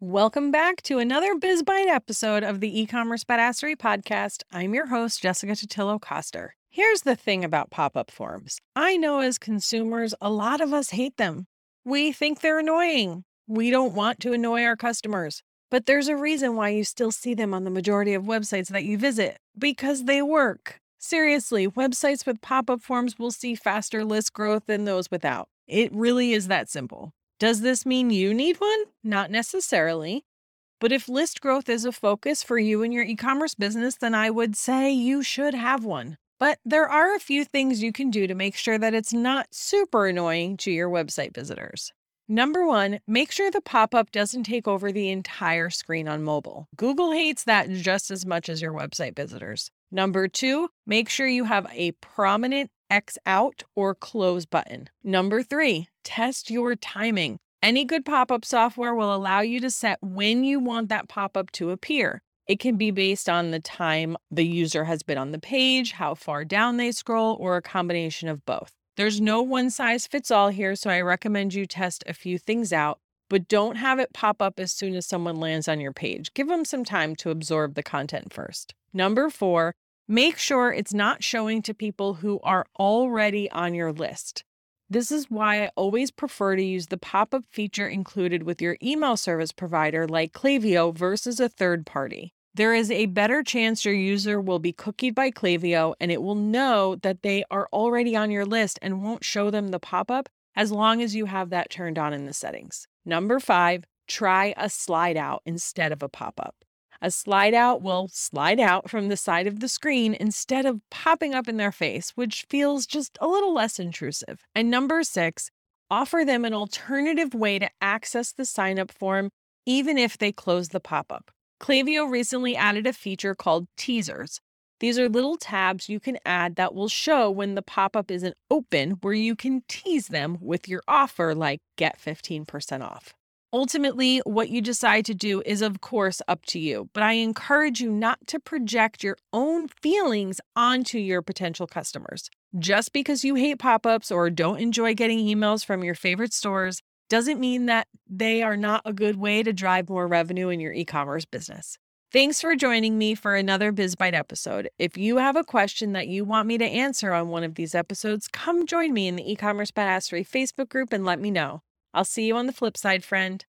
Welcome back to another BizBite episode of the e-commerce badassery podcast. I'm your host, Jessica Totillo Coster. Here's the thing about pop-up forms. I know as consumers, a lot of us hate them. We think they're annoying. We don't want to annoy our customers. But there's a reason why you still see them on the majority of websites that you visit because they work. Seriously, websites with pop up forms will see faster list growth than those without. It really is that simple. Does this mean you need one? Not necessarily. But if list growth is a focus for you and your e commerce business, then I would say you should have one. But there are a few things you can do to make sure that it's not super annoying to your website visitors. Number one, make sure the pop up doesn't take over the entire screen on mobile. Google hates that just as much as your website visitors. Number two, make sure you have a prominent X out or close button. Number three, test your timing. Any good pop up software will allow you to set when you want that pop up to appear. It can be based on the time the user has been on the page, how far down they scroll, or a combination of both. There's no one size fits all here, so I recommend you test a few things out, but don't have it pop up as soon as someone lands on your page. Give them some time to absorb the content first. Number four, Make sure it's not showing to people who are already on your list. This is why I always prefer to use the pop up feature included with your email service provider like Klaviyo versus a third party. There is a better chance your user will be cookied by Klaviyo and it will know that they are already on your list and won't show them the pop up as long as you have that turned on in the settings. Number five, try a slide out instead of a pop up. A slide out will slide out from the side of the screen instead of popping up in their face, which feels just a little less intrusive. And number six, offer them an alternative way to access the sign up form, even if they close the pop up. Klaviyo recently added a feature called teasers. These are little tabs you can add that will show when the pop up isn't open, where you can tease them with your offer, like get 15% off. Ultimately, what you decide to do is, of course, up to you, but I encourage you not to project your own feelings onto your potential customers. Just because you hate pop ups or don't enjoy getting emails from your favorite stores doesn't mean that they are not a good way to drive more revenue in your e commerce business. Thanks for joining me for another BizBite episode. If you have a question that you want me to answer on one of these episodes, come join me in the e commerce badassery Facebook group and let me know. I'll see you on the flip side, friend.